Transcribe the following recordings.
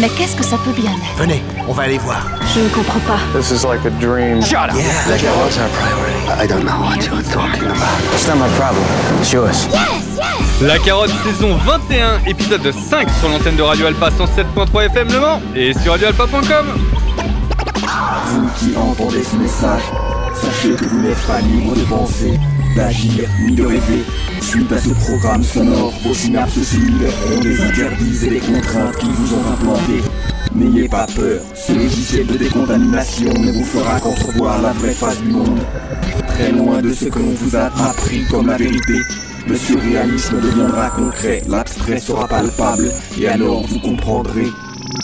Mais qu'est-ce que ça peut bien être? Venez, on va aller voir. Je ne comprends pas. This is like a dream. Shut up. Yeah, la carotte, our priority? I don't know what you're talking about. It's not my problem. It's yours. La carotte saison 21, épisode 5 sur l'antenne de Radio Alpa 107.3 FM Le Mans et sur radioalpa.com. Vous qui entendez ce message, sachez que vous n'êtes pas libre de penser, d'agir ni de rêver. Suite à ce programme sonore, vos synapses se libéreront des interdits et des contraintes qui vous ont implantés. N'ayez pas peur, ce logiciel de décontamination ne vous fera qu'entrevoir la vraie face du monde. Très loin de ce que l'on vous a appris comme la vérité, le surréalisme deviendra concret, l'abstrait sera palpable, et alors vous comprendrez.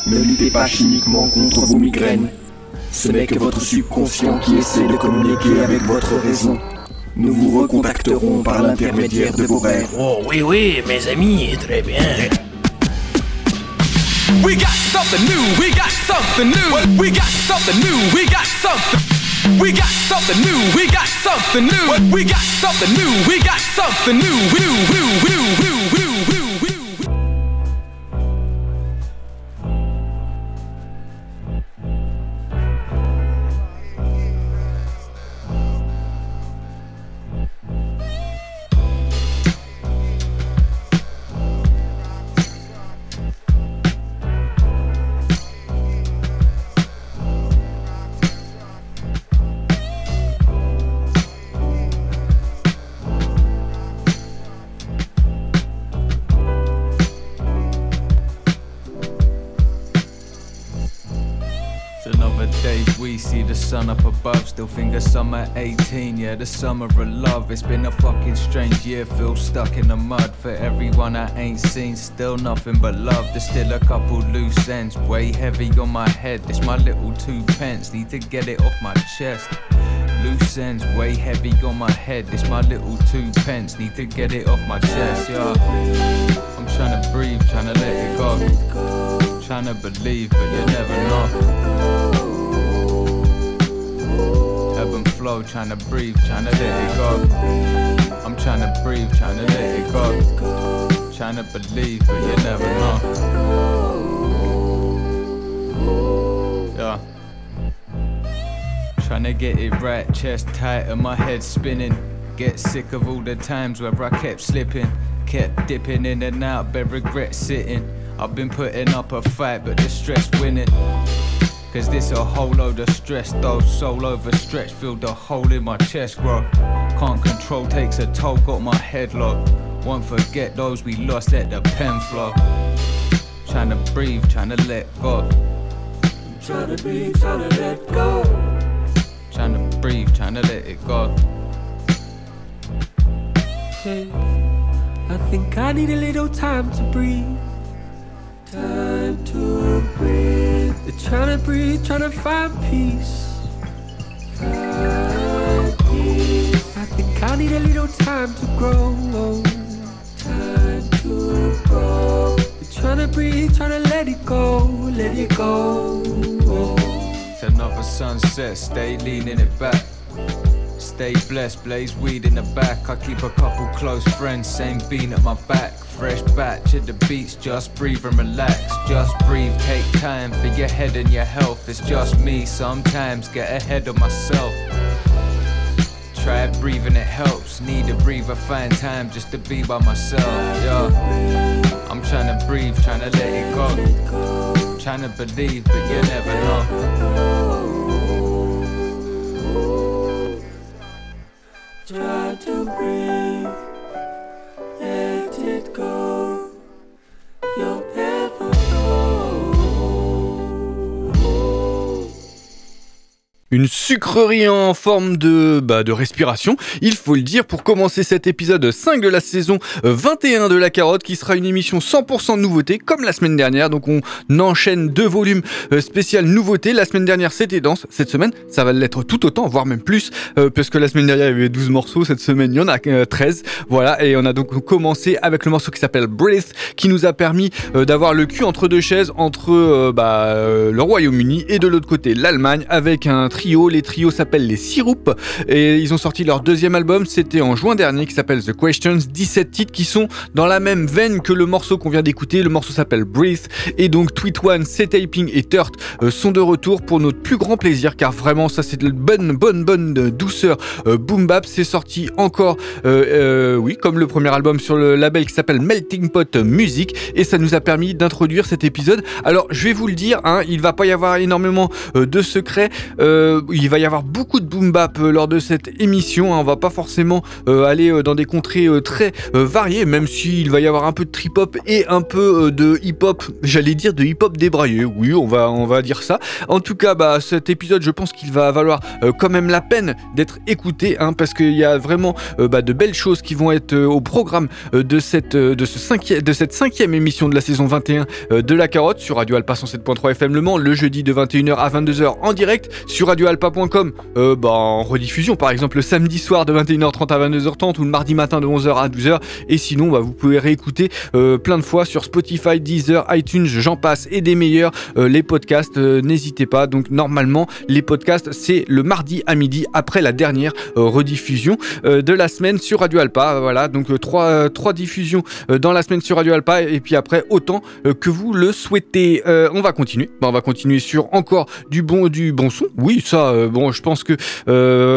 Ne luttez pas chimiquement contre vos migraines. Ce n'est que votre subconscient qui essaie de communiquer avec votre raison. Nous vous recontacterons par l'intermédiaire de vos rêves. Oh oui, oui, mes amis, très bien. We got something new, we got something new. We got something new, we got something. We got something new, we got something new. We got something new, we got something new. New, new, new, new. We see the sun up above. Still think of summer 18, yeah, the summer of love. It's been a fucking strange year, feel stuck in the mud. For everyone I ain't seen, still nothing but love. There's still a couple loose ends, way heavy on my head. It's my little two pence, need to get it off my chest. Loose ends, way heavy on my head. It's my little two pence, need to get it off my chest, yeah. I'm trying to breathe, trying to let it go. Trying to believe, but you never know. Flow, trying to breathe, trying to let it go. I'm trying to breathe, trying to let it go. Trying to believe, but you never know. Yeah. Trying to get it right, chest tight and my head spinning. Get sick of all the times where I kept slipping. Kept dipping in and out, but regret sitting. I've been putting up a fight, but the stress winning. Cause this a whole load of stress, though. Soul overstretched, feel the hole in my chest grow. Can't control, takes a toll, got my head locked. Won't forget those we lost, let the pen flow. Trying to breathe, trying to let go. Trying to breathe, trying to let go. Trying to breathe, trying to let it go. Hey, I think I need a little time to breathe. Time to breathe, Trying to breathe, trying to find peace. find peace. I think I need a little time to grow. Time to grow. Trying to breathe, trying to let it go, let it go. It's another sunset, stay leaning it back. Stay blessed, blaze weed in the back. I keep a couple close friends, same bean at my back. Fresh batch at the beats, just breathe and relax. Just breathe, take time for your head and your health. It's just me, sometimes get ahead of myself. Try breathing, it helps. Need to breathe, I find time just to be by myself. Yeah, I'm trying to breathe, trying to let it go. Trying to believe, but you never know. Try to breathe, go. Une sucrerie en forme de, bah, de respiration, il faut le dire, pour commencer cet épisode 5 de la saison euh, 21 de La Carotte, qui sera une émission 100% nouveauté, comme la semaine dernière. Donc on enchaîne deux volumes euh, spécial nouveauté. La semaine dernière, c'était dense. Cette semaine, ça va l'être tout autant, voire même plus, euh, parce que la semaine dernière, il y avait 12 morceaux. Cette semaine, il y en a euh, 13. Voilà, et on a donc commencé avec le morceau qui s'appelle Breath, qui nous a permis euh, d'avoir le cul entre deux chaises, entre euh, bah, euh, le Royaume-Uni et de l'autre côté l'Allemagne, avec un trio. Les trios s'appellent les Siroop et ils ont sorti leur deuxième album, c'était en juin dernier, qui s'appelle The Questions. 17 titres qui sont dans la même veine que le morceau qu'on vient d'écouter. Le morceau s'appelle Breathe et donc Tweet One, C-Taping et Turt euh, sont de retour pour notre plus grand plaisir car vraiment ça c'est de bonne bonne bonne douceur euh, boom bap. C'est sorti encore, euh, oui, comme le premier album sur le label qui s'appelle Melting Pot Music et ça nous a permis d'introduire cet épisode. Alors je vais vous le dire, hein, il va pas y avoir énormément de secrets. Il va y avoir beaucoup de boom bap lors de cette émission. Hein. on va pas forcément aller dans des contrées très variées, même s'il va y avoir un peu de trip hop et un peu de hip hop. J'allais dire de hip hop débraillé. Oui, on va dire ça. En tout cas, bah cet épisode, je pense qu'il va valoir quand même la peine d'être écouté, hein, parce qu'il y a vraiment bah, de belles choses qui vont être au programme de cette cinquième émission de la saison 21 de la carotte sur Radio Alpa 107.3 FM Le Mans le jeudi de 21h à 22h en direct sur radioalpa.com euh, bah, en rediffusion par exemple le samedi soir de 21h30 à 22h30 ou le mardi matin de 11h à 12h et sinon bah, vous pouvez réécouter euh, plein de fois sur Spotify, Deezer, iTunes, j'en passe et des meilleurs euh, les podcasts n'hésitez pas. Donc normalement les podcasts c'est le mardi à midi après la dernière rediffusion de la semaine sur Radio Alpa. Voilà donc trois, trois diffusions dans la semaine sur Radio Alpa et puis après autant que vous le souhaitez. On va continuer. Bah, on va continuer sur encore du bon du bon son. Oui ça bon je pense que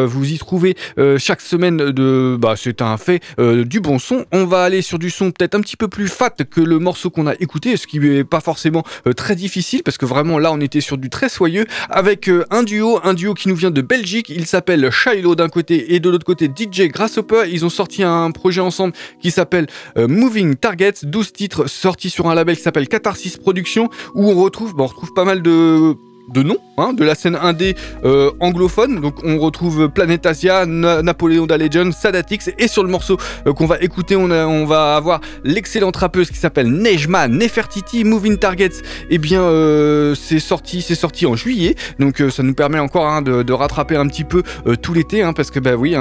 vous y trouvez chaque semaine de bah c'est un fait du bon son. On va aller sur du son peut-être un petit peu plus fat que le morceau qu'on a écouté ce qui n'est pas forcément très difficile parce que vraiment là on était sur du très soyeux avec un duo un duo qui nous vient de Belgique. Il s'appelle Shiloh d'un côté et de l'autre côté DJ Grasshopper. Ils ont sorti un projet ensemble qui s'appelle Moving Targets. 12 titres sortis sur un label qui s'appelle Catharsis Productions où on retrouve bon, on retrouve pas mal de de nom hein, de la scène indé euh, anglophone. Donc on retrouve Planet Asia, Napoléon da Legend, Sadatix et sur le morceau euh, qu'on va écouter, on, va avoir l'excellente rappeuse qui s'appelle Nejma Nefertiti, Moving Targets. Et eh bien euh, c'est sorti, c'est sorti en juillet, donc ça nous permet encore hein, de, rattraper un petit peu tout l'été, hein, parce que bah oui,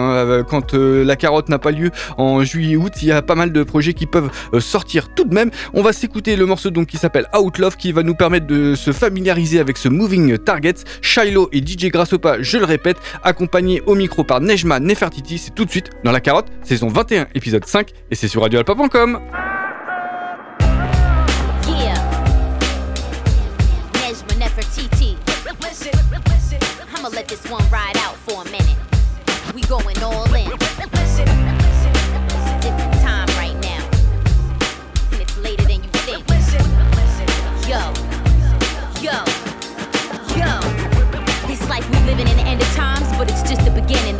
quand la carotte n'a pas lieu en juillet-août, il y a pas mal de projets qui peuvent sortir tout de même. On va s'écouter le morceau donc qui s'appelle Outlove, qui va nous permettre de se familiariser avec ce Moving Targets, Shiloh et DJ Grassopa, je le répète, accompagnés au micro par Nejma Nefertiti, c'est tout de suite dans la carotte, saison 21, épisode 5, et c'est sur radioalpa.com. but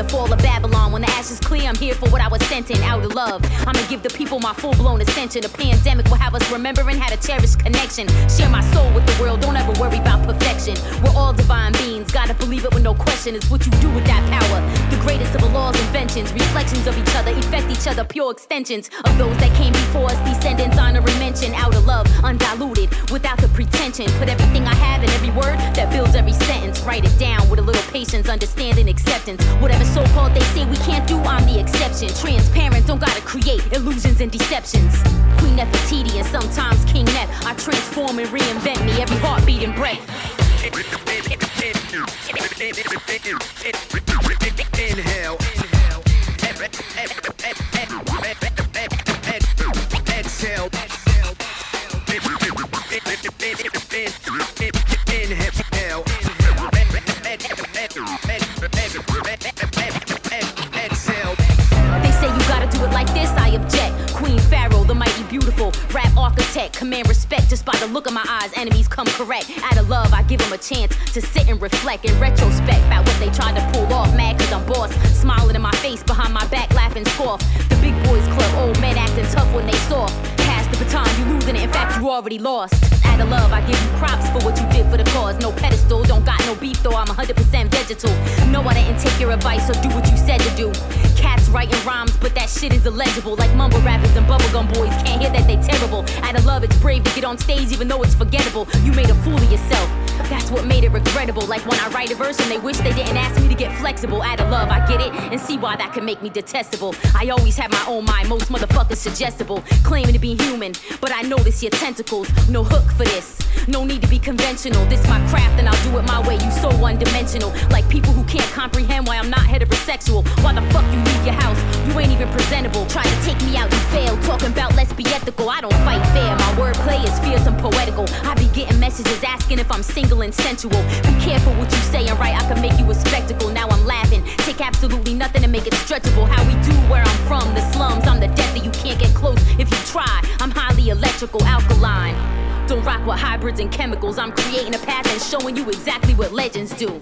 the fall of Babylon. When the ashes clear, I'm here for what I was sent in out of love. I'ma give the people my full blown ascension. A pandemic will have us remembering how to cherish connection. Share my soul with the world. Don't ever worry about perfection. We're all divine beings. Gotta believe it with no question. It's what you do with that power. The greatest of the law's inventions. Reflections of each other. Effect each other. Pure extensions of those that came before us. Descendants honor and mention. Out of love. Undiluted. Without the pretension. Put everything I have in every word that builds every sentence. Write it down with a little patience. Understanding acceptance. Whatever so called they say we can't do, I'm the exception. Transparent, don't gotta create illusions and deceptions. Queen Nefertiti and sometimes King Nef. I transform and reinvent me every heartbeat and breath. Inhale. Exhale. Command respect just by the look of my eyes. Enemies come correct. Out of love, I give them a chance to sit and reflect in retrospect about what they tried to pull off. Mad cause I'm boss, smiling in my face behind my back, laughing scoff. The big boys club, old men acting tough when they soft. Baton, you losing it. In fact, you already lost. Out of love, I give you props for what you did for the cause. No pedestal, don't got no beef though. I'm 100% vegetal. No, I didn't take your advice or do what you said to do Cats writing rhymes, but that shit is illegible. Like mumble rappers and bubblegum boys can't hear that they terrible. Out of love, it's brave to get on stage even though it's forgettable. You made a fool of yourself. That's what made it regrettable. Like when I write a verse and they wish they didn't ask me to get flexible. Out of love, I get it and see why that could make me detestable. I always have my own mind, most motherfuckers suggestible. Claiming to be human, but I notice your tentacles. No hook for this. No need to be conventional. This my craft and I'll do it my way. You so one dimensional. Like people who can't comprehend why I'm not heterosexual. Why the fuck you leave your house? You ain't even presentable. Try to take me out, you fail. Talking about let's be ethical. I don't fight fair. My wordplay is fierce and poetical. I be getting messages asking if I'm single and sensual. Be careful what you say and right. I can make you a spectacle. Now I'm laughing. Take absolutely nothing to make it stretchable. How we do where I'm from. The slums. I'm the death that you can't get close if you try. I'm highly electrical, alkaline. Don't rock with hybrids and chemicals. I'm creating a path and showing you exactly what legends do.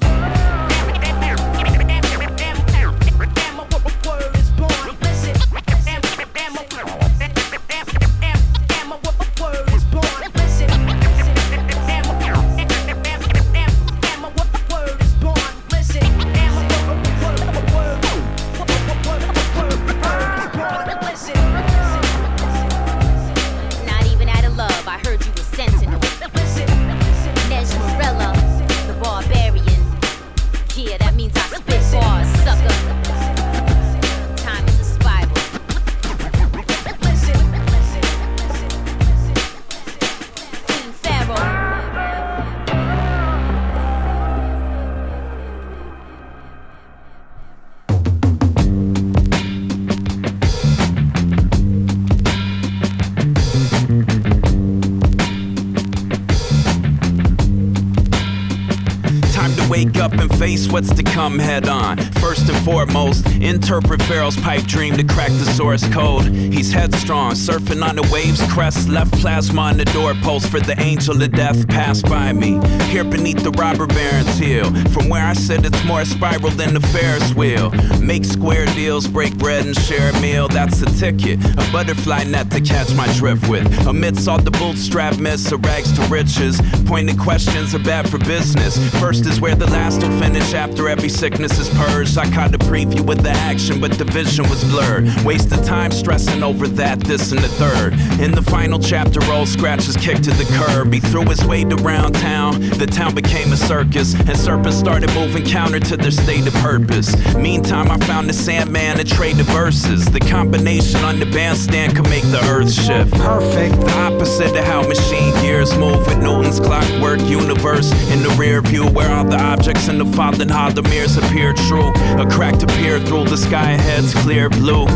What's to come head on. First and foremost, interpret Pharaoh's pipe dream to crack the source code. He's headstrong, surfing on the waves crest, left plasma on the doorpost for the angel of death pass by me. Here beneath the robber baron's heel. From where I sit, it's more spiral than the Ferris wheel. Make square deals, break bread and share a meal. That's a ticket, a butterfly net to catch my drift with. Amidst all the bootstrap myths of rags to riches, pointed questions are bad for business. First is where the last will finish after every sickness is purged. I caught a preview with the action, but the vision was blurred. Wasted time stressing over that, this, and the third. In the final chapter, old scratches kicked to the curb. He threw his weight around town. The town became a circus, and serpents started moving counter to their stated purpose. Meantime, I found the Sandman and traded verses. The combination on the bandstand could make the earth shift. Perfect. The opposite of how machine gears move with Newton's clockwork universe in the rear view, where all the objects in the fallen mirrors appear true. A crack to peer through the sky ahead's clear blue.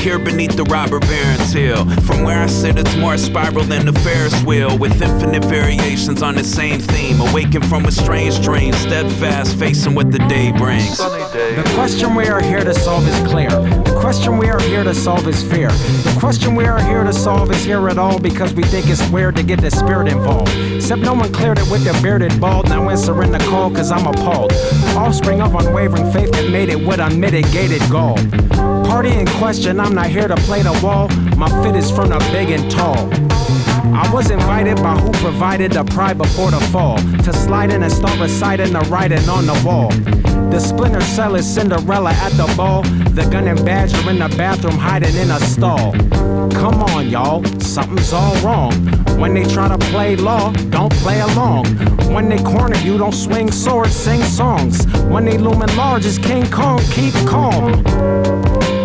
Here beneath the robber baron's hill. From where I sit, it's more spiral than the Ferris wheel, with infinite variations on the same theme. Awaken from a strange dream, steadfast, facing what the day brings. The question we are here to solve is clear. The question we are here to solve is fear. The question we are here to solve is here at all because we think it's weird to get the spirit involved. Except no one cleared it with their bearded bald. Now answering the call cause I'm appalled. Offspring of unwavering faith that made it with unmitigated gall. Party in question, I'm not here to play the wall. My fit is from the big and tall. I was invited by who provided the pride before the fall to slide in and start reciting the writing on the wall. The splinter cell is Cinderella at the ball. The gun and badge are in the bathroom hiding in a stall. Come on, y'all, something's all wrong. When they try to play law, don't play along. When they corner you, don't swing swords, sing songs. When they looming large as King Kong, keep calm.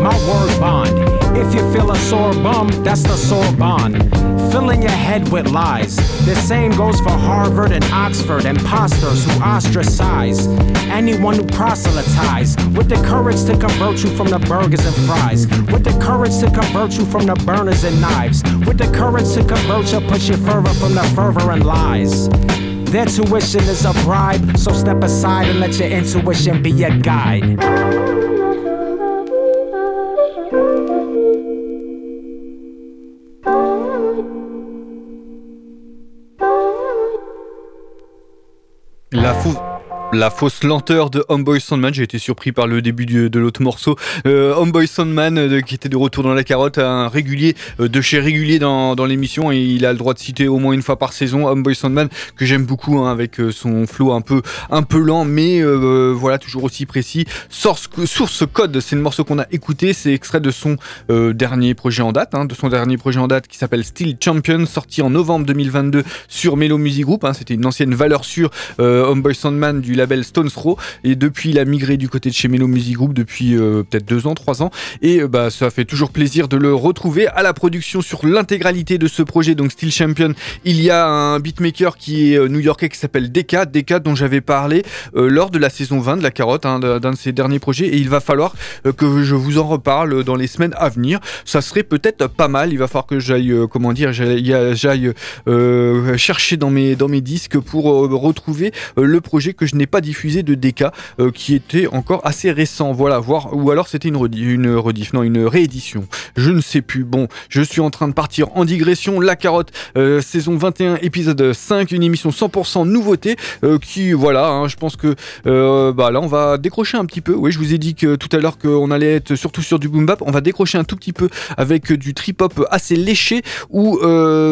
My word bond. If you feel a sore bum, that's the sore bond. Filling your head with lies. The same goes for Harvard and Oxford, imposters who ostracize anyone who proselytize. With the courage to convert you from the burgers and fries. With the courage to convert you from the burners and knives. With the courage to convert you, push you further from the fervor and lies. Their tuition is a bribe, so step aside and let your intuition be your guide. La fou. La fausse lenteur de Homeboy Sandman. J'ai été surpris par le début de, l'autre morceau. Euh, Homeboy Sandman, euh, qui était de retour dans la carotte, un régulier euh, de chez régulier dans, l'émission et il a le droit de citer au moins une fois par saison Homeboy Sandman que j'aime beaucoup hein, avec son flow un peu un peu lent, mais voilà toujours aussi précis. Source, code, c'est le morceau qu'on a écouté. C'est extrait de son dernier projet en date, hein, de son dernier projet en date qui s'appelle Steel Champion, sorti en novembre 2022 sur Melo Music Group. Hein. C'était une ancienne valeur sûre Homeboy Sandman du label Stones Throw. Et depuis, il a migré du côté de chez Melo Music Group depuis euh, peut-être deux ans, trois ans. Et euh, bah, ça fait toujours plaisir de le retrouver à la production sur l'intégralité de ce projet, donc Steel Champion. Il y a un beatmaker qui est euh, new-yorkais qui s'appelle Deka, Deka dont j'avais parlé lors de la saison 20 de la carotte, hein, d'un de ses derniers projets. Et il va falloir que je vous en reparle dans les semaines à venir. Ça serait peut-être pas mal. Il va falloir que j'aille, comment dire, j'aille chercher dans mes, dans mes disques pour retrouver le projet que je n'ai pas diffusé de DK euh, qui était encore assez récent. Voilà, voir ou alors c'était une, une rediff, non, une réédition. Je ne sais plus. Bon, je suis en train de partir en digression. La carotte, euh, saison 21, épisode 5, une émission 100% nouveauté euh, qui, voilà, hein, je pense que bah là on va décrocher un petit peu. Oui, je vous ai dit que tout à l'heure qu'on allait être surtout sur du boom bap. On va décrocher un tout petit peu avec du trip hop assez léché ou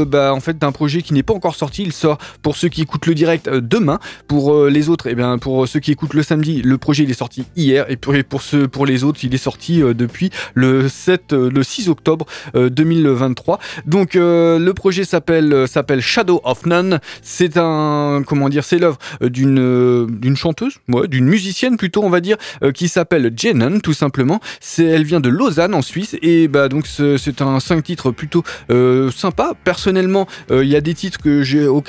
bah en fait d'un projet qui n'est pas encore sorti. Il sort pour ceux qui écoutent le direct demain. Pour les autres, et eh bien pour ceux qui écoutent le samedi, le projet il est sorti hier et pour, pour, ceux, pour les autres, il est sorti euh, depuis le 7, euh, 6 octobre 2023. Euh, Donc le projet s'appelle Shadow of None. C'est un comment dire, c'est l'œuvre d'une chanteuse, d'une musicienne plutôt on va dire, qui s'appelle Jenon tout simplement. Elle vient de Lausanne en Suisse et bah donc c'est un 5 titres plutôt sympa. Personnellement, il y a des titres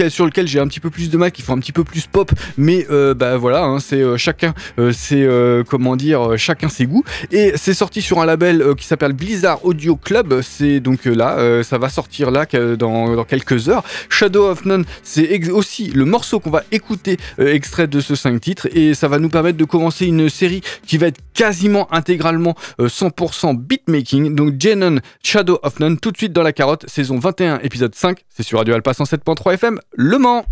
sur lesquels j'ai un petit peu plus de mal, qui font un petit peu plus pop, mais bah voilà, hein, c'est euh, chacun, euh, c'est euh, comment dire, chacun ses goûts. Et c'est sorti sur un label qui s'appelle Blizzard Audio Club. C'est donc là, ça va sortir là dans, dans, quelques heures. Shadow of None, c'est aussi le morceau qu'on va écouter extrait de ce 5 titres et ça va nous permettre de commencer une série qui va être quasiment intégralement 100% beatmaking. Donc Jenon, Shadow of None, tout de suite dans la carotte, saison 21, épisode 5. C'est sur Radio Alpha 107.3 FM, Le Mans.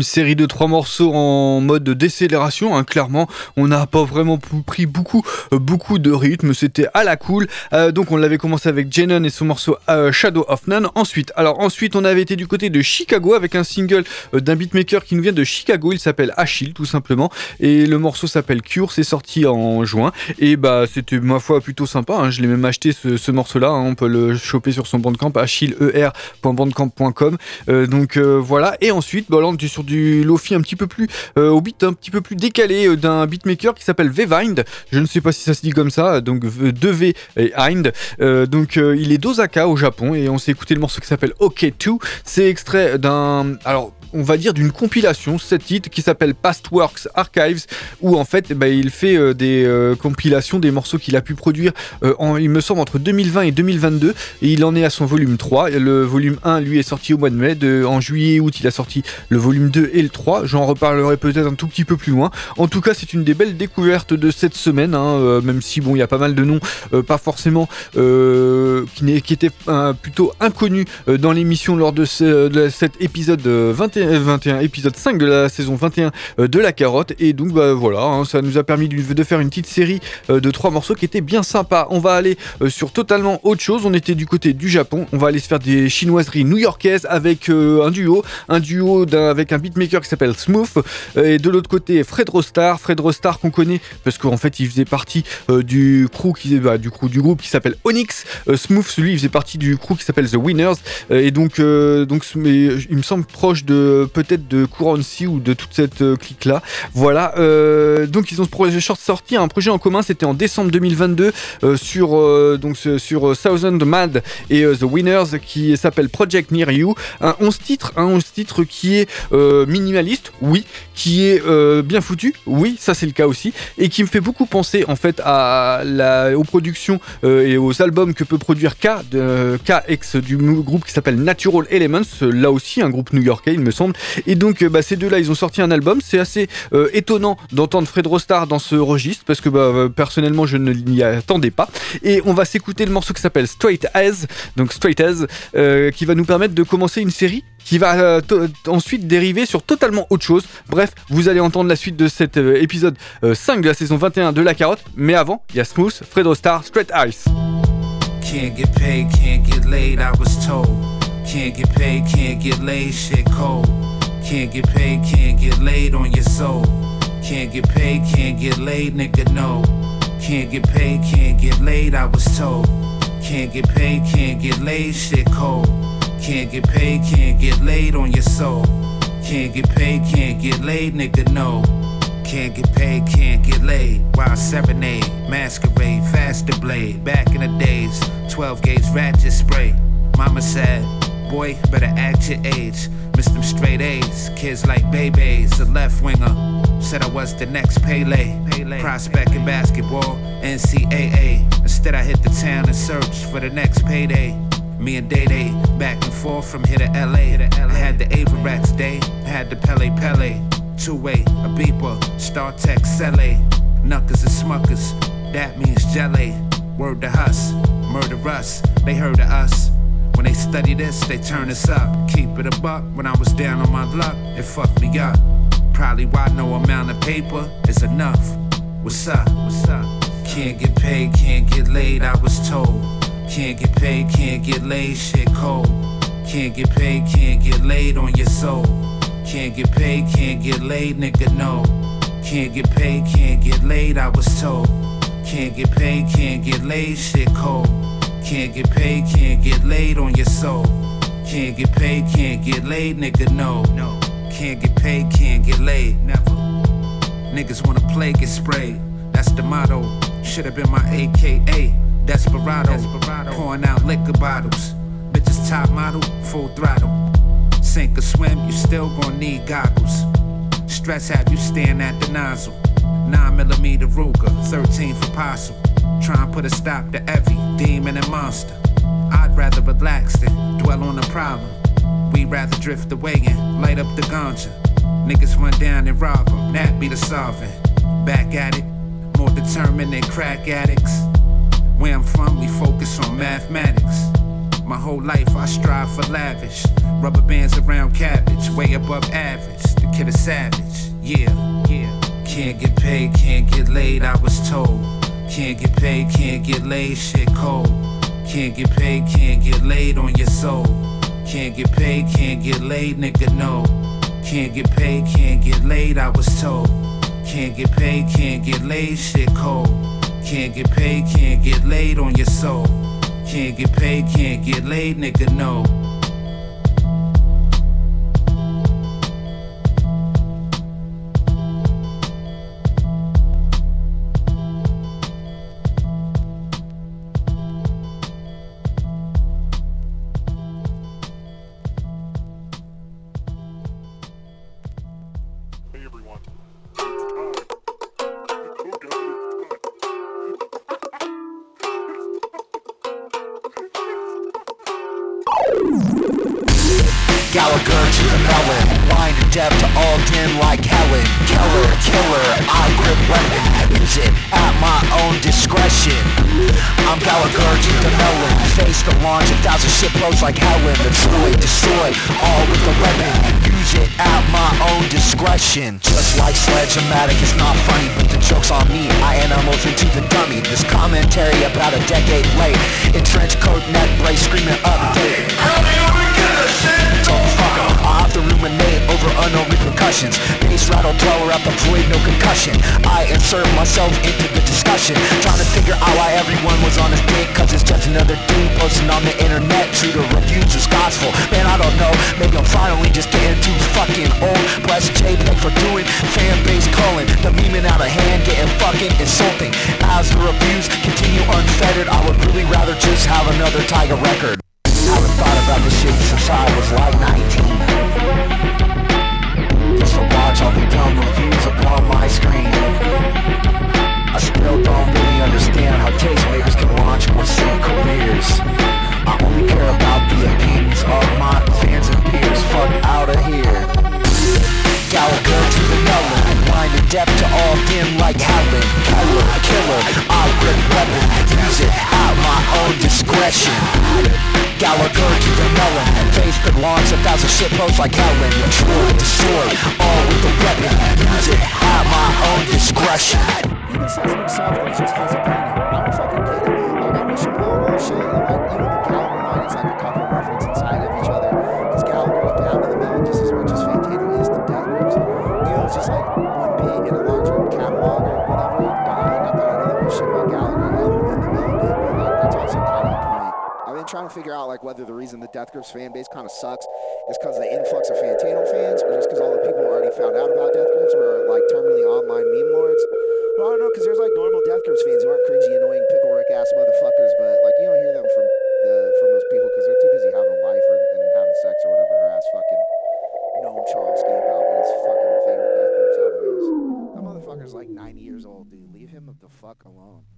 Une série de trois morceaux en mode décélération. Hein, clairement, on n'a pas vraiment pris beaucoup, euh, beaucoup de rythme. C'était à la cool. Euh, donc on l'avait commencé avec Jenon et son morceau euh, Shadow of None. Ensuite, alors ensuite, on avait été du côté de Chicago avec un single d'un beatmaker qui nous vient de Chicago. Il s'appelle Achille, tout simplement. Et le morceau s'appelle Cure. C'est sorti en juin. Et bah, c'était ma foi plutôt sympa. Hein. Je l'ai même acheté ce, morceau-là. Hein. On peut le choper sur son bandcamp, achilleer.bandcamp.com. donc voilà. Et ensuite, bah, là, on sur du lofi un petit peu plus euh, au beat un petit peu plus décalé euh, d'un beatmaker qui s'appelle Vevind. Je ne sais pas si ça se dit comme ça, donc 2V et Hind. Euh, donc il est d'Osaka au Japon et on s'est écouté le morceau qui s'appelle OK2. C'est extrait d'un alors on va dire, d'une compilation, cette titre qui s'appelle Past Works Archives, où en fait, bah, il fait euh, des euh, compilations des morceaux qu'il a pu produire, euh, il me semble, entre 2020 et 2022, et il en est à son volume 3. Le volume 1, lui, est sorti au mois de mai. en juillet et août, il a sorti le volume 2 et le 3. J'en reparlerai peut-être un tout petit peu plus loin. En tout cas, c'est une des belles découvertes de cette semaine, hein, même si, bon, il y a pas mal de noms, pas forcément, qui, étaient plutôt inconnus dans l'émission lors de, de cet épisode 21 21, épisode 5 de la saison 21 euh, de La Carotte. Et donc, bah voilà, hein, ça nous a permis de faire une petite série euh, de trois morceaux qui étaient bien sympas. On va aller euh, sur totalement autre chose. On était du côté du Japon. On va aller se faire des chinoiseries new-yorkaises avec un duo. Un duo avec un beatmaker qui s'appelle Smooth. et de l'autre côté, Fred Rostar. Fred Rostar qu'on connaît parce qu'en fait, il faisait partie du crew qui, bah, du crew du groupe qui s'appelle Onyx. Smooth, celui, il faisait partie du crew qui s'appelle The Winners. et donc, donc il me semble proche de de peut-être de Currency ou de toute cette clique là. Voilà. donc ils ont ce projet short sorti, un projet en commun, c'était en décembre 2022 sur donc sur Thousand Mad et The Winners qui s'appelle Project Near You. Un 11 titres, un 11 titres qui est minimaliste, oui, qui est bien foutu, oui, ça c'est le cas aussi, et qui me fait beaucoup penser en fait à la, aux productions et aux albums que peut produire K, de, KX du groupe qui s'appelle Natural Elements, là aussi un groupe new-yorkais il me semble. Et donc bah, ces deux-là ils ont sorti un album, c'est assez étonnant d'entendre Fred Rostar dans ce registre parce que bah, personnellement je ne m'y attendais pas. Et on va s'écouter le morceau qui s'appelle Straight As, donc Straight As, qui va nous permettre de commencer une série qui va ensuite dériver sur totalement autre chose. Bref, vous allez entendre la suite de cet épisode 5 de la saison 21 de La Carotte, mais avant, il y a Smooth, Fredo Star, Straight Eyes. Can't get paid, can't get laid, I was told. Can't get paid, can't get laid, shit cold. Can't get paid, can't get laid on your soul. Can't get paid, can't get laid, nigga, no. Can't get paid, can't get laid, I was told. Can't get paid, can't get laid, shit cold. Can't get paid, can't get laid on your soul. Can't get paid, can't get laid, nigga, no. Can't get paid, can't get laid. Wild serenade, masquerade, faster blade. Back in the days, 12 gauge ratchet spray. Mama said, boy, better act your age. Miss them straight A's, kids like babies. A left winger said I was the next Pele. Prospect in basketball, NCAA. Instead, I hit the town and searched for the next payday. Me and Day Day back and forth from here to LA. I had the Averats day, had the Pele Pele. Two way, a beeper, Star Tech Sele. Knuckers and smuckers, that means jelly. Word to us, murder us, they heard of us. When they study this, they turn us up. Keep it a buck, when I was down on my luck, it fucked me up. Probably why no amount of paper is enough. What's up? What's up? Can't get paid, can't get laid, I was told. Can't get paid, can't get laid, shit cold. Can't get paid, can't get laid on your soul. Can't get paid, can't get laid, nigga, no. Can't get paid, can't get laid, I was told. Can't get paid, can't get laid, shit cold. Can't get paid, can't get laid on your soul. Can't get paid, can't get laid, nigga, no. No. Can't get paid, can't get laid, never. Niggas wanna play, get sprayed. That's the motto. Should've been my AKA. Desperado. Desperado. Pouring out liquor bottles. Bitches top model, full throttle. Sink or swim, you still gon' need goggles. Stress have you staring at the nozzle. 9 millimeter Ruger, 13 for Apostle. Try and put a stop to every demon and monster. I'd rather relax than dwell on the problem. We'd rather drift away and light up the ganja. Niggas run down and rob them, that be the solving. Back at it, more determined than crack addicts. Where I'm from, we focus on mathematics. My whole life I strive for lavish. Rubber bands around cabbage, way above average. The kid is savage, yeah, yeah. Can't get paid, can't get laid, I was told. Can't get paid, can't get laid, shit cold. Can't get paid, can't get laid on your soul. Can't get paid, can't get laid, nigga, no. Can't get paid, can't get laid, I was told. Can't get paid, can't get laid, shit cold. Can't get paid, can't get laid on your soul. Can't get paid, can't get laid, nigga, no. Like it's not funny But the joke's on me, I animals into the dummy. This commentary about a decade late. In trench coat, neck brace, screaming update. How do we get a shit? I have to ruminate over unknown repercussions Bass rattle thrower up parade, no concussion. I insert myself into the discussion Trying to figure out why everyone was on his dick Cause it's just another dude posting on the internet True to reviews is gospel Man I don't know, maybe I'm finally just getting too fucking old. Bless JPEG for doing fan base calling The memeing out of hand getting fucking insulting. As the reviews continue unfettered I would really rather just have another Tiger record. I haven't thought about this shit since I was like 19 to watch all the reviews upon my screen. I still don't really understand how tastemakers can launch or sink careers. I only care about the opinions of my fans and peers. Fuck out of here. Gallagher to the melon Blind deaf to all dim like Helen killer, I rip weapon Use it at my own discretion Gallagher to the melon Face could launch a thousand shit posts like Helen destroy, all with the weapon Use it at my own discretion Even it's just his opinion. I'm fucking kidding me. Like, I wish him all bullshit. And, like, know, the Gallagher line is like a couple of references inside of each other. Because Gallagher is down to the melon just as much as Fantano is to Death Grips. You know, it's just like one beat in a larger catalog or whatever. Mean, not that I know that shit about Gallagher other than the melon bit, but like, that's also kind of. I've been trying to figure out like whether the reason the Death Grips fan base kind of sucks is because of the influx of Fantano fans, or just because all the people already found out about Death Grips were like terminally online meme lords. Well, I don't know, because there's like normal Death Grips fans who aren't cringy, annoying, pickle Rick ass motherfuckers, but like you don't hear them from the from those people because they're too busy having life or and having sex or whatever. Her ass fucking Noam Chomsky about his fucking favorite Death Grips album is. That motherfucker's like 90 years old, dude. Leave him the fuck alone.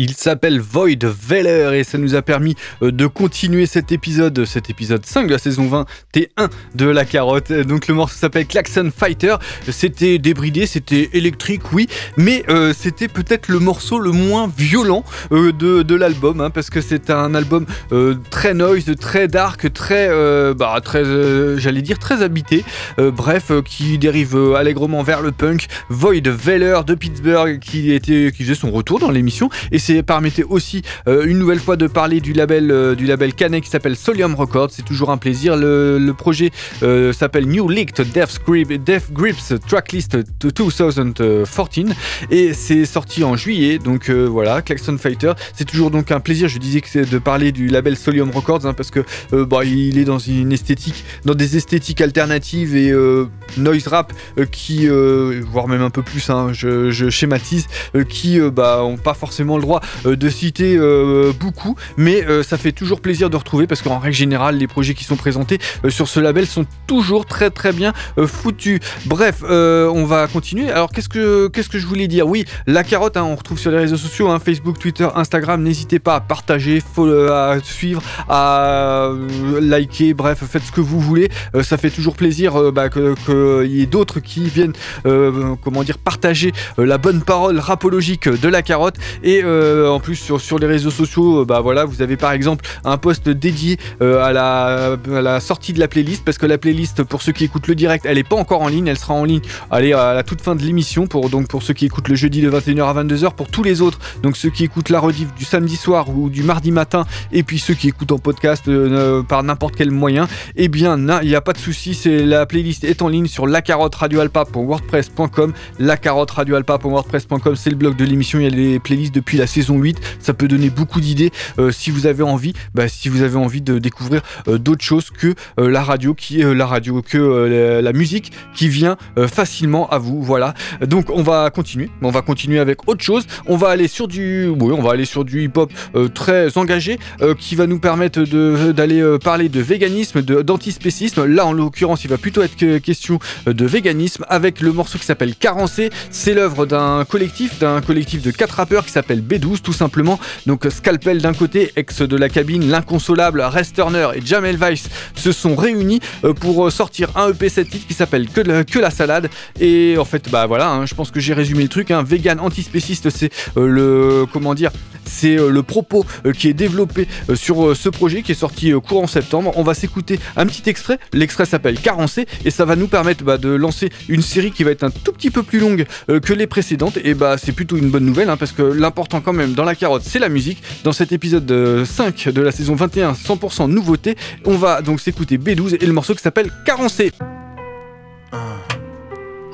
Il s'appelle Void Veller et ça nous a permis euh, de continuer cet épisode, cet épisode 5 de la saison 20 T1 de la carotte. Donc le morceau s'appelle Klaxon Fighter. C'était débridé, c'était électrique, oui, mais euh, c'était peut-être le morceau le moins violent euh, de, l'album hein, parce que c'est un album très noise, très dark, très, bah, très, j'allais dire très habité. Bref, qui dérive allègrement vers le punk. Void Veller de Pittsburgh qui était, qui faisait son retour dans l'émission. Et c'est permettait aussi euh, une nouvelle fois de parler du label euh, du label Canet qui s'appelle Solium Records. C'est toujours un plaisir. Le, le projet euh, s'appelle New Leaked Death, Grip, Death Grips Tracklist 2014 et c'est sorti en juillet. Donc voilà Klaxon Fighter. C'est toujours donc un plaisir. Je disais que c'est de parler du label Solium Records hein, parce que bah, il est dans une esthétique dans des esthétiques alternatives et noise rap qui voire même un peu plus hein, je, je schématise qui bah, pas forcément le droit euh, de citer euh, beaucoup, mais euh, ça fait toujours plaisir de retrouver parce qu'en règle générale, les projets qui sont présentés sur ce label sont toujours très très bien foutus. Bref, on va continuer. Alors qu'est-ce que qu'est-ce que je voulais dire? Oui, la carotte, hein, on retrouve sur les réseaux sociaux, hein, Facebook, Twitter, Instagram. N'hésitez pas à partager, à suivre, à liker. Bref, faites ce que vous voulez. Ça fait toujours plaisir bah, que qu'il y ait d'autres qui viennent, comment dire, partager la bonne parole rapologique de la carotte. Et euh, en plus sur, les réseaux sociaux, euh, bah voilà, vous avez par exemple un post dédié euh, à, la, la sortie de la playlist parce que la playlist pour ceux qui écoutent le direct, elle est pas encore en ligne, elle sera en ligne à la toute fin de l'émission pour donc pour ceux qui écoutent le jeudi de 21h à 22h pour tous les autres, donc ceux qui écoutent la rediff du samedi soir ou du mardi matin et puis ceux qui écoutent en podcast par n'importe quel moyen, eh bien il n'y a pas de souci, c'est la playlist est en ligne sur lacarotteradioalpa.wordpress.com lacarotteradioalpa.wordpress.com c'est le blog de l'émission, il y a les playlists depuis la saison 8, ça peut donner beaucoup d'idées euh, si vous avez envie, bah, si vous avez envie de découvrir euh, d'autres choses que euh, la radio, qui la radio, que la, musique qui vient facilement à vous. Voilà. Donc on va continuer, on va continuer avec autre chose. On va aller sur du, oui, on va aller sur du hip-hop très engagé qui va nous permettre d'aller parler de véganisme, d'antispécisme. Là en l'occurrence, il va plutôt être que- question de véganisme avec le morceau qui s'appelle Carencé. C'est l'œuvre d'un collectif, d'un collectif de quatre rappeurs qui s'appelle B12 tout simplement. Donc Scalpel d'un côté, ex de la cabine, l'inconsolable Rest Turner et Jamel Weiss se sont réunis euh, pour euh, sortir un EP 7 titres qui s'appelle que, la- que la salade. Et en fait, bah voilà, hein, je pense que j'ai résumé le truc. Hein. Vegan antispéciste, c'est euh, le comment dire, c'est le propos qui est développé sur ce projet qui est sorti courant septembre. On va s'écouter un petit extrait. L'extrait s'appelle Carencé et ça va nous permettre bah, de lancer une série qui va être un tout petit peu plus longue que les précédentes. Et bah c'est plutôt une bonne nouvelle hein, parce que l'important quand même dans la carotte, c'est la musique. Dans cet épisode euh, 5 de la saison 21, 100% nouveauté, on va donc s'écouter B12 et le morceau qui s'appelle Carencé.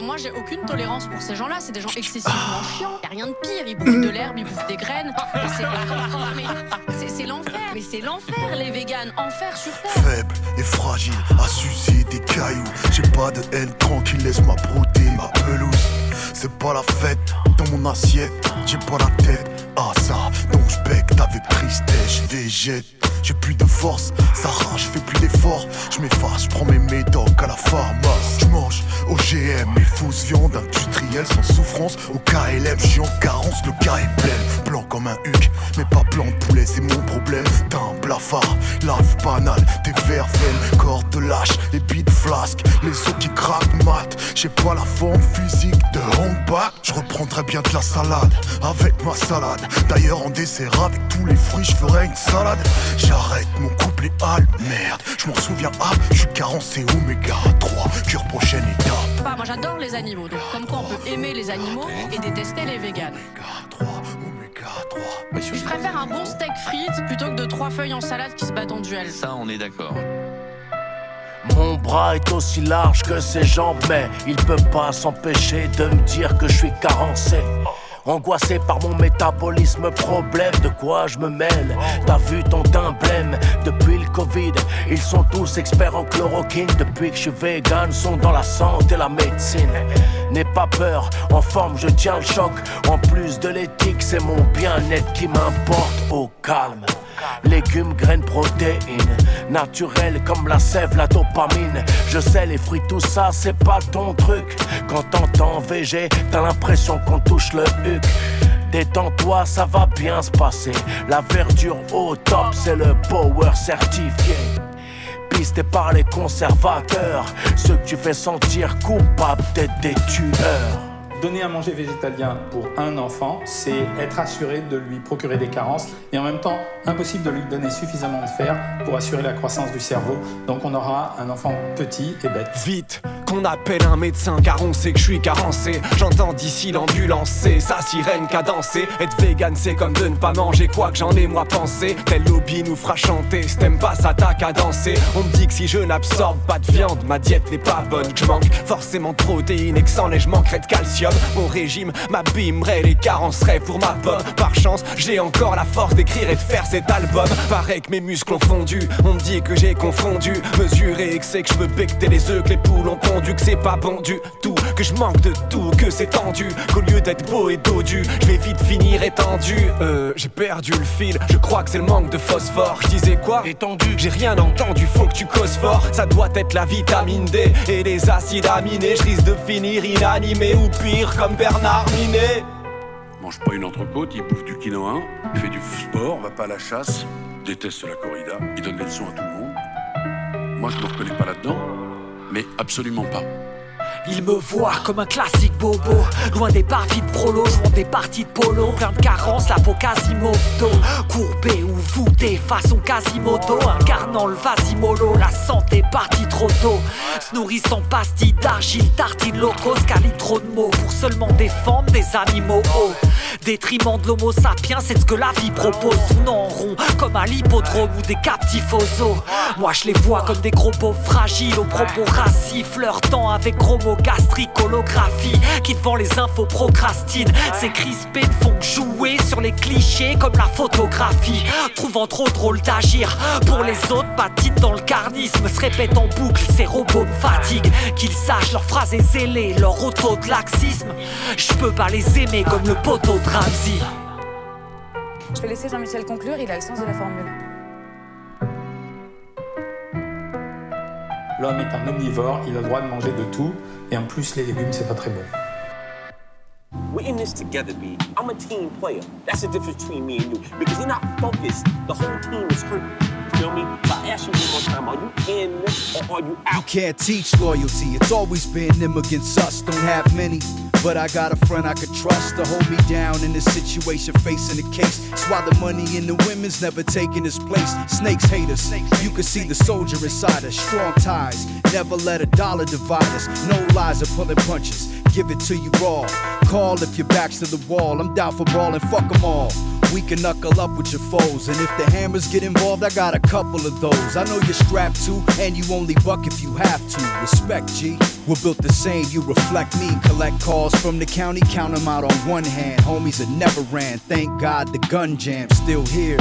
Moi, j'ai aucune tolérance pour ces gens-là. C'est des gens excessivement chiants. Y a rien de pire. Ils bouffent de l'herbe, ils bouffent des graines. C'est- mais c'est- C'est l'enfer. Mais c'est l'enfer, les véganes. Enfer sur terre. Faible et fragile, à sucer des cailloux. J'ai pas de haine tranquille, laisse-moi brouter ma pelouse. C'est pas la fête. Dans mon assiette, j'ai pas la tête. Ah ça, donc je becte avec tristesse, je végète. J'ai plus de force, ça rage, je fais plus d'efforts. Je m'efface, je prends mes médocs à la pharmacie. Je mange OGM, mes fausses viandes industrielles sans souffrance. Au KLM, je suis en carence, le cas est plein. Blanc comme un huc, mais pas blanc de poulet, c'est mon problème. T'as un blafard, live banal, des verveines, corps de lâche, les beats flasques, les os qui craquent mat. J'ai pas la forme physique de Je reprendrai bien de la salade avec ma salade. D'ailleurs, en dessert avec tous les fruits, je ferai une salade. J'arrête mon couplet al merde. Je m'en souviens, ah, je suis carencé oméga 3. Cure prochaine étape. Bah, moi j'adore les animaux, donc comme quoi on peut aimer les animaux et détester les véganes. Je préfère un bon steak frites plutôt que de trois feuilles en salade qui se battent en duel. Ça, on est d'accord. Mon bras est aussi large que ses jambes, mais il peut pas s'empêcher de me dire que je suis carencé. Angoissé par mon métabolisme, problème de quoi je me mêle? T'as vu ton emblème? Depuis le Covid. Ils sont tous experts en chloroquine. Depuis que je suis vegan, sont dans la santé, la médecine. N'aie pas peur, en forme je tiens le choc. En plus de l'éthique, c'est mon bien-être qui m'importe au calme. Légumes, graines, protéines, naturelles comme la sève, la dopamine. Je sais, les fruits, tout ça, c'est pas ton truc. Quand t'entends VG, t'as l'impression qu'on touche le huc. Détends-toi, ça va bien se passer. La verdure au top, c'est le power certifié. Pisté par les conservateurs, ceux que tu fais sentir coupables d'être des tueurs. Donner à manger végétalien pour un enfant, c'est être assuré de lui procurer des carences et en même temps impossible de lui donner suffisamment de fer pour assurer la croissance du cerveau. Donc on aura un enfant petit et bête. Vite, qu'on appelle un médecin car on sait que je suis carencé. J'entends d'ici l'ambulance, sa sirène cadencée. Être vegan, c'est comme de ne pas manger quoi que j'en ai moi pensé. Tel lobby nous fera chanter, si t'aimes pas ça t'a qu'à danser. On me dit que si je n'absorbe pas de viande, ma diète n'est pas bonne. Que je manque forcément de protéines et que sans je manquerai de calcium. Mon régime m'abîmerait, les carencerait pour ma pomme. Par chance, j'ai encore la force d'écrire et de faire cet album. Pareil que mes muscles ont fondu, on me dit que j'ai confondu. Mesurer et que c'est que je veux becter les œufs que les poules ont pondu. Que c'est pas bon du tout, que je manque de tout, que c'est tendu. Qu'au lieu d'être beau et dodu, je vais vite finir étendu. Euh, j'ai perdu le fil, je crois que c'est le manque de phosphore. Je disais quoi? Étendu, j'ai rien entendu, faut que tu causes fort. Ça doit être la vitamine D et les acides aminés. Je risque de finir inanimé ou pire comme Bernard Minet. Mange pas une entrecôte, il bouffe du quinoa, il fait du sport, va pas à la chasse, déteste la corrida, il donne des leçons à tout le monde. Moi, je me reconnais pas là-dedans, mais absolument pas. Il me voit comme un classique bobo. Loin des parties de prolo, jouant des parties de polo. Plein de carences, la peau quasimodo. Courbé ou voûté façon quasimodo. Incarnant le vasimolo, la santé partie trop tôt. Se nourrissant pastilles d'argile, tartine locos Cali trop de mots. Pour seulement défendre des animaux au Détriment de l'homo sapiens, c'est ce que la vie propose. Tournant en rond comme à l'hippodrome ou des captifs aux Moi je les vois comme des gros beaux fragiles. Aux propos racistes, flirtant avec gros mots gastrique, holographie Qui devant les infos procrastine Ces crispés ne font que jouer sur les clichés comme la photographie Trouvant trop drôle d'agir. Pour les autres, patinent dans le carnisme. Se répètent en boucle, ces robots me fatiguent Qu'ils sachent leurs phrases zélées, leur auto de laxisme Je peux pas les aimer comme le poteau de Ramsey. Je vais laisser Jean-Michel conclure, il a le sens de la formule. L'homme est un omnivore, il a le droit de manger de tout et en plus les légumes c'est pas très bon. We're in this together, B. I'm a team player. That's the difference between me and you. Because you're not focused. The whole team is hurt. You feel me? If I ask you one more time, are you in or are you out? You can't teach loyalty. It's always been them against us. Don't have many. But I got a friend I could trust to hold me down in this situation facing the case. That's why the money and the women's never taking its place. Snakes hate us. You can see the soldier inside us. Strong ties. Never let a dollar divide us. No lies or pulling punches. Give it to you raw. Call if your back's to the wall. I'm down for brawling. Fuck them all. We can knuckle up with your foes. And if the hammers get involved, I got a couple of those. I know you're strapped to, and you only buck if you have to. Respect, G. We're built the same, you reflect me. Collect calls from the county, count them out on one hand. Homies that never ran. Thank God the gun jam's still here.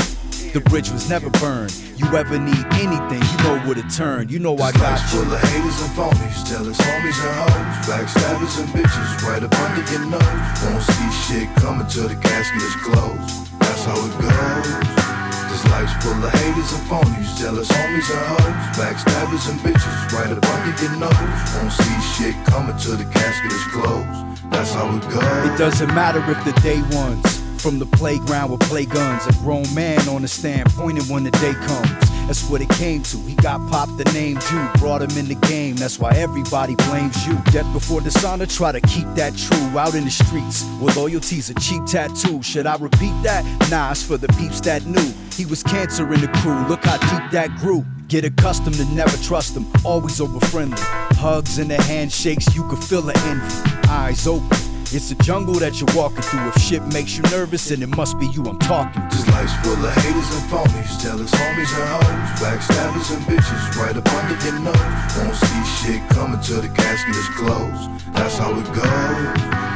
The bridge was never burned. You ever need anything, you know where to turn. You know I This got life's you. full of haters and phonies, jealous homies and hoes, backstabbers and bitches right up under your nose. Won't see shit coming till the casket is closed. That's how it goes. This life's full of haters and phonies, jealous homies and hoes, backstabbers and bitches right up under your nose. Won't see shit coming till the casket is closed. That's how it goes. It doesn't matter if the day ones from the playground with play guns. A grown man on the stand pointing when the day comes. That's what it came to. He got popped the name Jew, brought him in the game. That's why everybody blames you. Death before dishonor, try to keep that true. Out in the streets, where loyalty's a cheap tattoo. Should I repeat that? Nah, it's for the peeps that knew. He was cancer in the crew. Look how deep that grew. Get accustomed to never trust him, always over friendly. Hugs and the handshakes, you can feel the envy. Eyes open. It's a jungle that you're walking through. If shit makes you nervous, then it must be you I'm talking to. This life's full of haters and phonies, jealous homies and hoes, backstabbers and bitches right up under your nose. Won't see shit coming till the casket is closed. That's how it goes.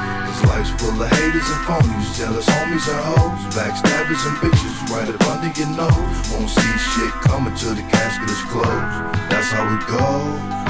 Life's full of haters and phonies, jealous homies and hoes, backstabbers and bitches right up under your nose. Won't see shit coming till the casket is closed. That's how it goes.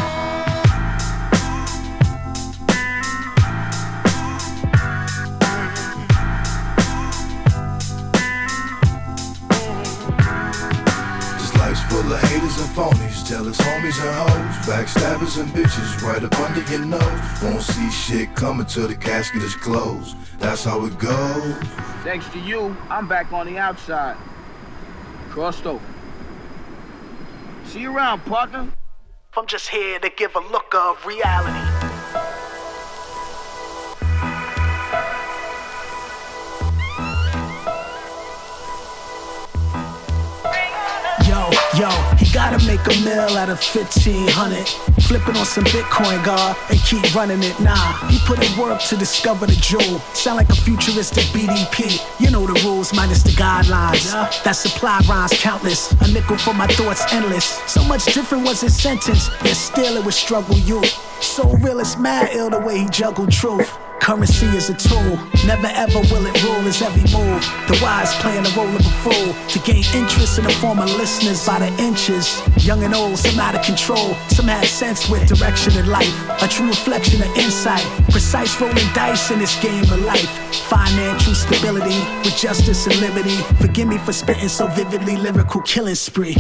Jealous homies and hoes, backstabbers and bitches right up under your nose. Won't see shit coming till the casket is closed. That's how it goes. Thanks to you, I'm back on the outside. Crossed over. See you around, partner. I'm just here to give a look of reality. Make a mill out of 1500. Flipping on some Bitcoin, God, and keep running it. Nah, he put in work to discover the jewel. Sound like a futuristic BDP. You know the rules, minus the guidelines. That supply rhymes countless. A nickel for my thoughts endless. So much different was his sentence, yet still it would struggle you. So real, it's mad ill the way he juggled truth. Currency is a tool, never ever will it rule his every move. The wise playing the role of a fool to gain interest in the form of listeners by the inches. Young and old, some out of control, some had sense with direction in life. A true reflection of insight, precise rolling dice in this game of life. Financial stability with justice and liberty. Forgive me for spitting so vividly, lyrical killing spree.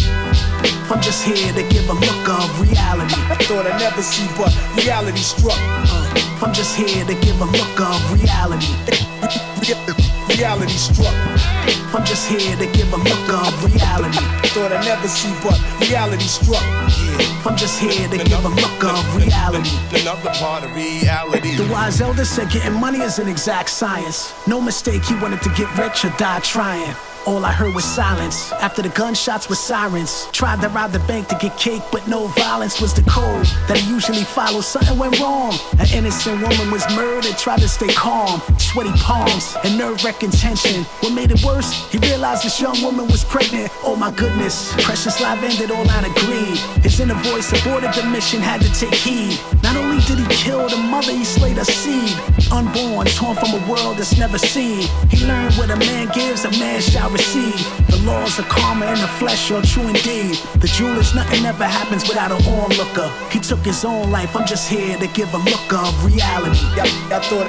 I'm just here to give a look of reality. I thought I'd never see, but reality struck. Uh, I'm just here to give a look of reality. Reality struck. I'm just here to give a look of reality. Thought I'd never see, but reality struck. Yeah. I'm just here to give a look of reality. Another part of reality. The wise elder said getting money is an exact science. No mistake, he wanted to get rich or die trying. All I heard was silence after the gunshots were sirens. Tried to rob the bank to get cake, but no violence was the code that he usually follows. Something went wrong. An innocent woman was murdered, tried to stay calm. Sweaty palms and nerve wracking tension. What made it worse? He realized this young woman was pregnant. Oh my goodness, precious life ended all out of greed. His inner voice aborted the mission, had to take heed. Not only did he kill the mother, he slayed her seed. Unborn, torn from a world that's never seen. He learned what a man gives, a man shall receive. The laws of karma in the flesh are true indeed. The jewel is nothing ever happens without an onlooker. He took his own life, I'm just here to give a look of reality. I, I thought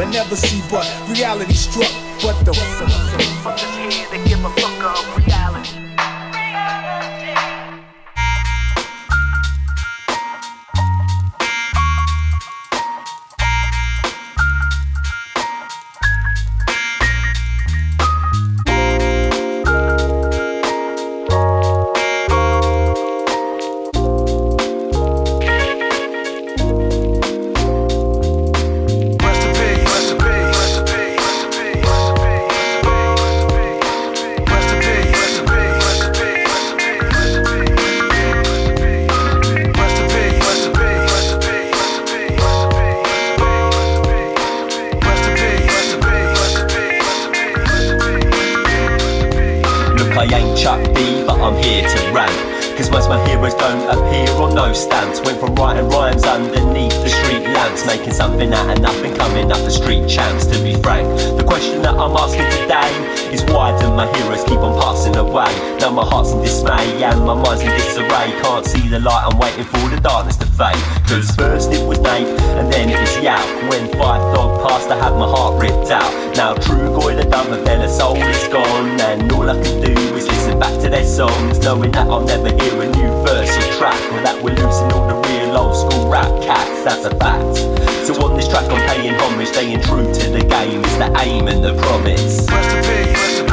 I never see, but reality struck. But the I'm just here to give a look of reality. Cause most my heroes don't appear on those stamps. Went from writing rhymes underneath the street lamps, making something out of nothing, coming up the street champs. To be frank, the question that I'm asking today is why do my heroes keep on passing away? Now my heart's in dismay and my mind's in disarray. Can't see the light, I'm waiting for the darkness to fade. Cause first it was Nate and then it was Yao. When five dog passed, I had my heart ripped out. Now true goy the but then the soul is gone. And all I can do is listen back to their songs, knowing that I'll never hear a new verse or track. Or that we're losing all the real old school rap cats, that's a fact. So on this track I'm paying homage, staying true to the game is the aim and the promise. Rest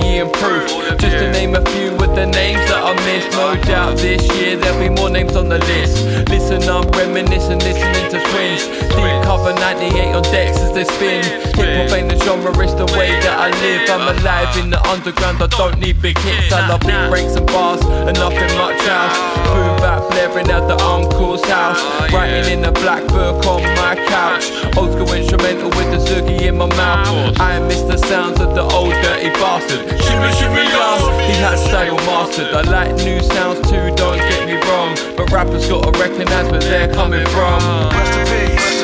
Gal, and Proof. Just to name a few of the names that I missed. No doubt this year there'll be more names on the list. Listen up, reminiscing, listening to twins. Deep cover 98 on decks as they spin. Hip hop ain't the genre, it's the way that I live. I'm alive in the underground, I don't need big hits. I love big breaks and bars and nothing much else. Boom back blaring at the uncle's house. Writing in the black book on my couch. Old school with in my mouth. I miss the sounds of the old dirty bastard. Shimmy, shimmy, y'all. He had style mastered. I like new sounds too, don't get me wrong. But rappers gotta recognize where they're coming from. Un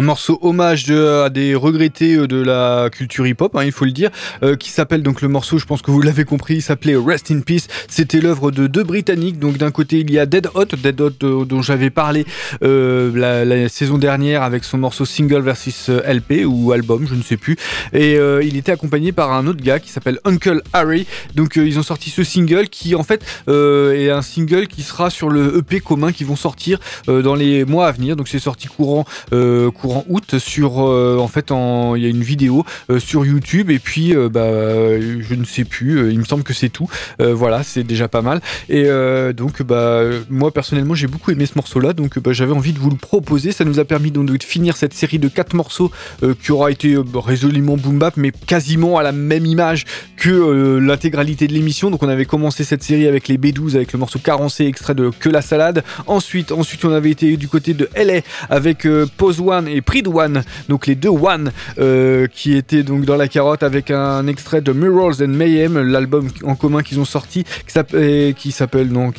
morceau hommage à des regrettés euh, de la culture hip-hop, hein, il faut le dire, euh, qui s'appelle donc le morceau, je pense que vous l'avez compris, il s'appelait Rest in Peace. C'était l'œuvre de deux Britanniques. Donc d'un côté il y a Dead Hot, Dead Hot euh, dont j'avais parlé la, la saison dernière avec son morceau single versus LP ou album, je ne sais plus. Et il était accompagné par un autre gars qui s'appelle Uncle Harry. Donc ils ont sorti ce single qui en fait est un single qui sera sur le EP commun qui vont sortir dans les mois à venir. Donc c'est sorti courant euh, août sur euh, en fait il y a une vidéo euh, sur YouTube et puis euh, bah je ne sais plus il me semble que c'est tout. Voilà c'est déjà pas mal. Et donc bah moi personnellement j'ai beaucoup aimé ce morceau là donc bah, j'avais envie de vous le proposer. Ça nous a permis donc de finir cette série de quatre morceaux qui aura été résolument boom bap mais quasiment à la même image que euh, l'intégralité de l'émission. Donc on avait commencé cette série avec les B12 avec le morceau carencé extrait de Que la salade. Ensuite ensuite on avait été du côté de LA avec euh, Pose One et Pride One. Donc les deux One euh, qui étaient donc dans la carotte avec un extrait de Mirrors and Mayhem l'album en commun qu'ils ont sorti qui s'appelle non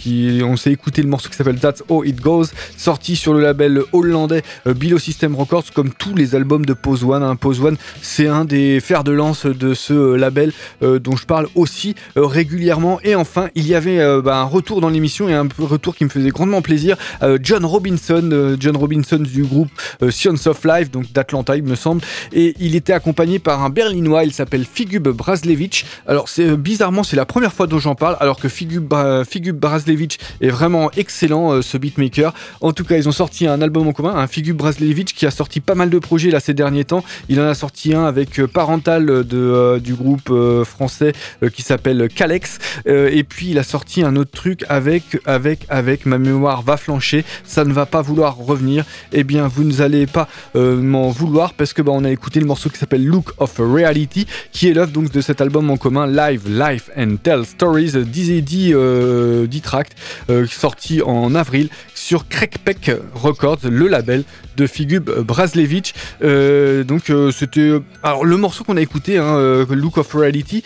on s'est écouté le morceau qui s'appelle That's How It Goes sorti sur le label hollandais Below System Records comme tous les albums de Pose One hein. Pose One c'est un des fers de lance de ce label dont je parle aussi euh, régulièrement. Et enfin il y avait euh, bah, un retour dans l'émission et un retour qui me faisait grandement plaisir euh, John Robinson euh, John Robinson du groupe euh, Science of Life donc d'Atlanta il me semble. Et il était accompagné par un berlinois il s'appelle Figub Braslevich alors c'est euh, bizarrement c'est la première fois dont j'en parle alors que Figub, Figub Braslevich est vraiment excellent euh, ce beatmaker. En tout cas ils ont sorti un album en commun un Figub Braslevich qui a sorti pas mal de projets là ces derniers temps. Il en a sorti un avec euh, Parental euh, du groupe euh, euh, qui s'appelle Calex Euh, et puis il a sorti un autre truc avec avec avec ma mémoire va flancher. Ça ne va pas vouloir revenir. Eh bien vous ne allez pas euh, m'en vouloir parce que bah, on a écouté le morceau qui s'appelle Look of Reality qui est l'œuvre donc de cet album en commun Live Life and Tell Stories 10 et 10 euh, 10 tracts sorti en avril sur Crackpeck Records le label de Figub Braslevich. Euh, donc euh, c'était alors le morceau qu'on a écouté hein, euh, Look of Reality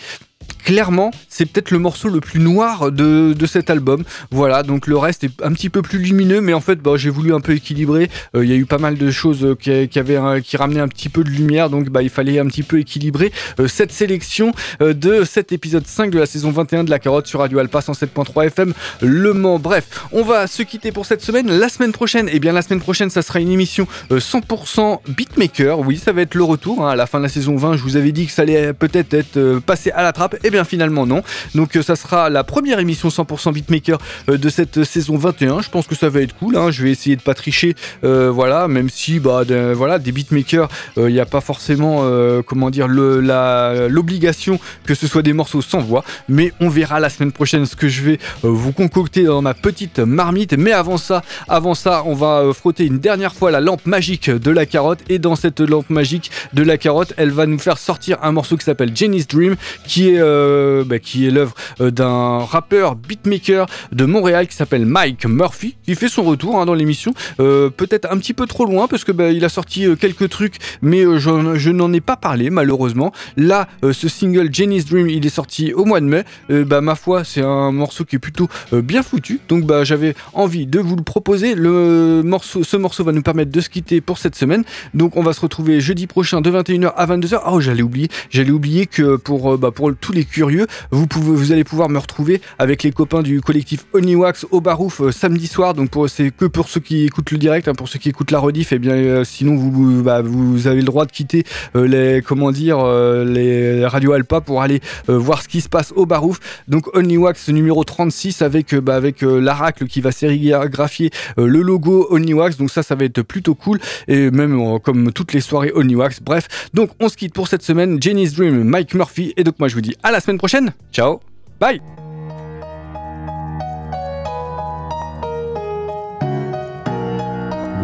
clairement, c'est peut-être le morceau le plus noir de, de, cet album. Voilà, donc le reste est un petit peu plus lumineux, mais en fait, bah, j'ai voulu un peu équilibrer. Il y a eu pas mal de choses qui, qui, ramenaient un petit peu de lumière, donc bah, il fallait un petit peu équilibrer cette sélection de cet épisode 5 de la saison 21 de La Carotte sur Radio Alpa 107.3 FM Le Mans. Bref, on va se quitter pour cette semaine. La semaine prochaine, et eh bien la semaine prochaine, ça sera une émission 100% beatmaker. Oui, ça va être le retour. Hein. À la fin de la saison 20, je vous avais dit que ça allait peut-être être, passé à la trappe. Eh finalement non. Donc ça sera la première émission 100% beatmaker de cette saison 21. Je pense que ça va être cool. Hein. Je vais essayer de pas tricher. voilà, même si bah, voilà, des beatmakers, il n'y a pas forcément comment dire l'obligation que ce soit des morceaux sans voix. Mais on verra la semaine prochaine ce que je vais vous concocter dans ma petite marmite. Mais avant ça, avant ça, on va frotter une dernière fois la lampe magique de la carotte. Et dans cette lampe magique de la carotte, elle va nous faire sortir un morceau qui s'appelle Jenny's Dream, qui est, euh, bah, qui est l'œuvre d'un rappeur beatmaker de Montréal qui s'appelle Mike Murphy, qui fait son retour hein, dans l'émission. Euh, peut-être un petit peu trop loin parce que bah, il a sorti quelques trucs, mais je, n'en ai pas parlé malheureusement. Là, ce single Jenny's Dream, il est sorti au mois de mai. bah, ma foi, c'est un morceau qui est plutôt bien foutu. Donc j'avais envie de vous le proposer. Le morceau, ce morceau va nous permettre de se quitter pour cette semaine. Donc on va se retrouver jeudi prochain de 21h à 22h. Oh j'allais oublier, j'allais oublier que pour, pour tous les curieux, vous, pouvez, vous allez pouvoir me retrouver avec les copains du collectif Oniwax au Barouf samedi soir. Donc c'est que pour ceux qui écoutent le direct, hein, pour ceux qui écoutent la rediff, et eh bien sinon vous, bah, vous avez le droit de quitter les comment dire les radios Alpa pour aller voir ce qui se passe au Barouf. Donc Oniwax numéro 36 avec bah, avec l'Aracle qui va sérigraphier le logo Oniwax. Donc ça ça va être plutôt cool et même comme toutes les soirées Oniwax. Bref, donc on se quitte pour cette semaine. Jenny's Dream, Mike Murphy et donc moi je vous dis à la semaine prochaine. Ciao. Bye.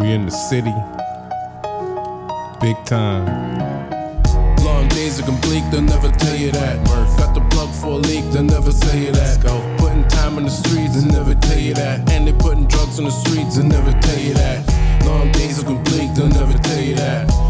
We in the city. Big time. Long days are complete, they'll never tell you that. Got the plug for a leak, they'll never say you that. Go. Putting time in the streets, they'll never tell you that. And they putting drugs on the streets, they'll never tell you that. Long days are complete, they'll never tell you that.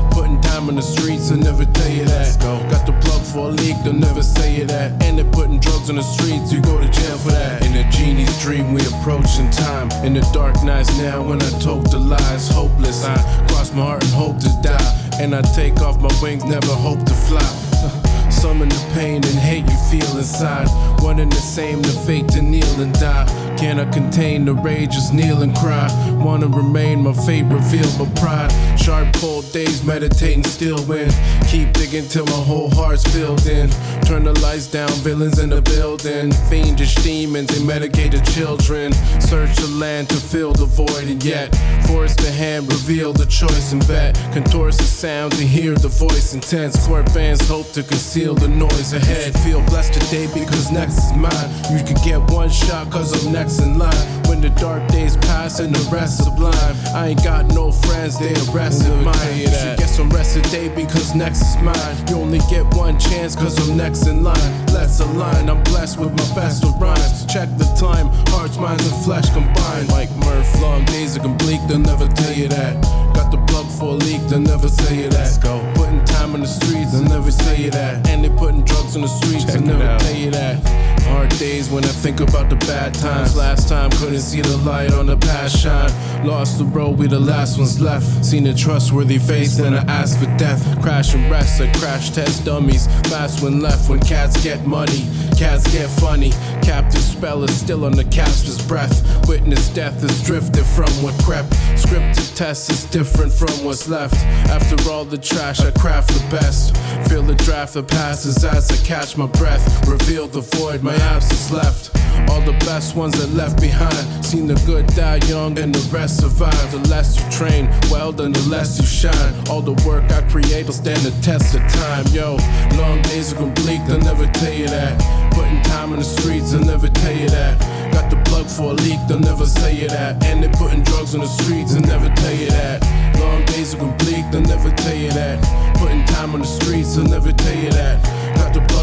Time in the streets, they'll never tell you that. Go. Got the plug for a leak, they'll never say you that. And they're putting drugs on the streets, you go to jail for that. In a genie's dream, we approaching time. In the dark nights now, when I told the lies, hopeless. I cross my heart and hope to die. And I take off my wings, never hope to fly. Summon the pain and hate you feel inside. One and the same, the fate to kneel and die. Can I contain the rage, just kneel and cry? Wanna remain my fate revealed, but pride. Sharp, cold days, meditating, still win. Keep digging till my whole heart's filled in. Turn the lights down, villains in the building. Fiendish demons, they medicate the children. Search the land to fill the void, and yet force the hand, reveal the choice and bet. Contours the sound to hear the voice intense. Court bands hope to conceal the noise ahead. Feel blessed today because next is mine. You could get one shot cause I'm next in line. When the dark days pass and the rest sublime. I ain't got no friends, they arrested mine. You should get some rest today because next is mine. You only get one chance cause I'm next in line. Let's align, I'm blessed with my best of rhymes. Check the time, hearts, minds, and flesh combined. Like Murph, long days are complete, they'll never tell you that. Got the plug for a leak, they'll never say you that. Let's go. Putting time in the streets, they'll never say you that. And they putting drugs on the streets, they'll never tell you that. Hard days when I think about the bad times. Last time couldn't see the light on the past shine. Lost the road, we the last ones left. Seen a trustworthy face, then I asked for death. Crash and rest, I crash test dummies. Fast when left, when cats get money, cats get funny. Captive spell is still on the caster's breath. Witness death is drifted from what crept. Scripted test is different from what's left. After all the trash, I craft the best. Feel the draft that passes as I catch my breath. Reveal the void, my absence left. All the best ones that left behind. Seen the good die young and the rest survive. The less you train, well done, the less you shine. All the work I create will stand the test of time. Yo, long days are complete, they'll never tell you that. Putting time in the streets, they'll never tell you that. Got the plug for a leak, they'll never say you that. And they're putting drugs on the streets, they'll never tell you that. Long days are complete, they'll never tell you that. Putting time on the streets, they'll never tell you that.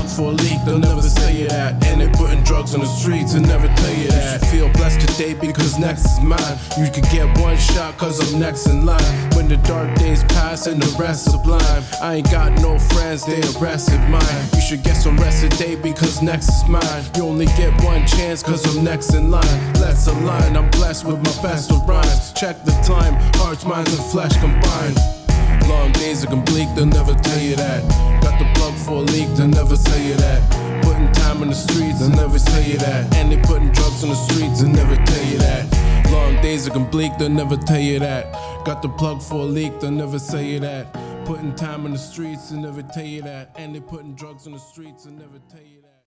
For a leak, they'll never say you that. And they're putting drugs on the streets and never tell you that. You feel blessed today because next is mine. You could get one shot cause I'm next in line. When the dark days pass and the rest sublime. I ain't got no friends, they arrested mine. You should get some rest today because next is mine. You only get one chance cause I'm next in line. Let's align, I'm blessed with my best of rhymes. Check the time, hearts, minds, and flesh combined. Long days are complete, they'll never tell you that. Got the plug for a leak, they'll never tell you that. Putting time in the streets, they'll never tell you that. And they putting drugs on the streets, they'll never tell you that. Long days are complete, they'll never tell you that. Got the plug for a leak, they'll never say you that. Putting time in the streets, they'll never tell you that. And they putting drugs on the streets, they'll never tell you that.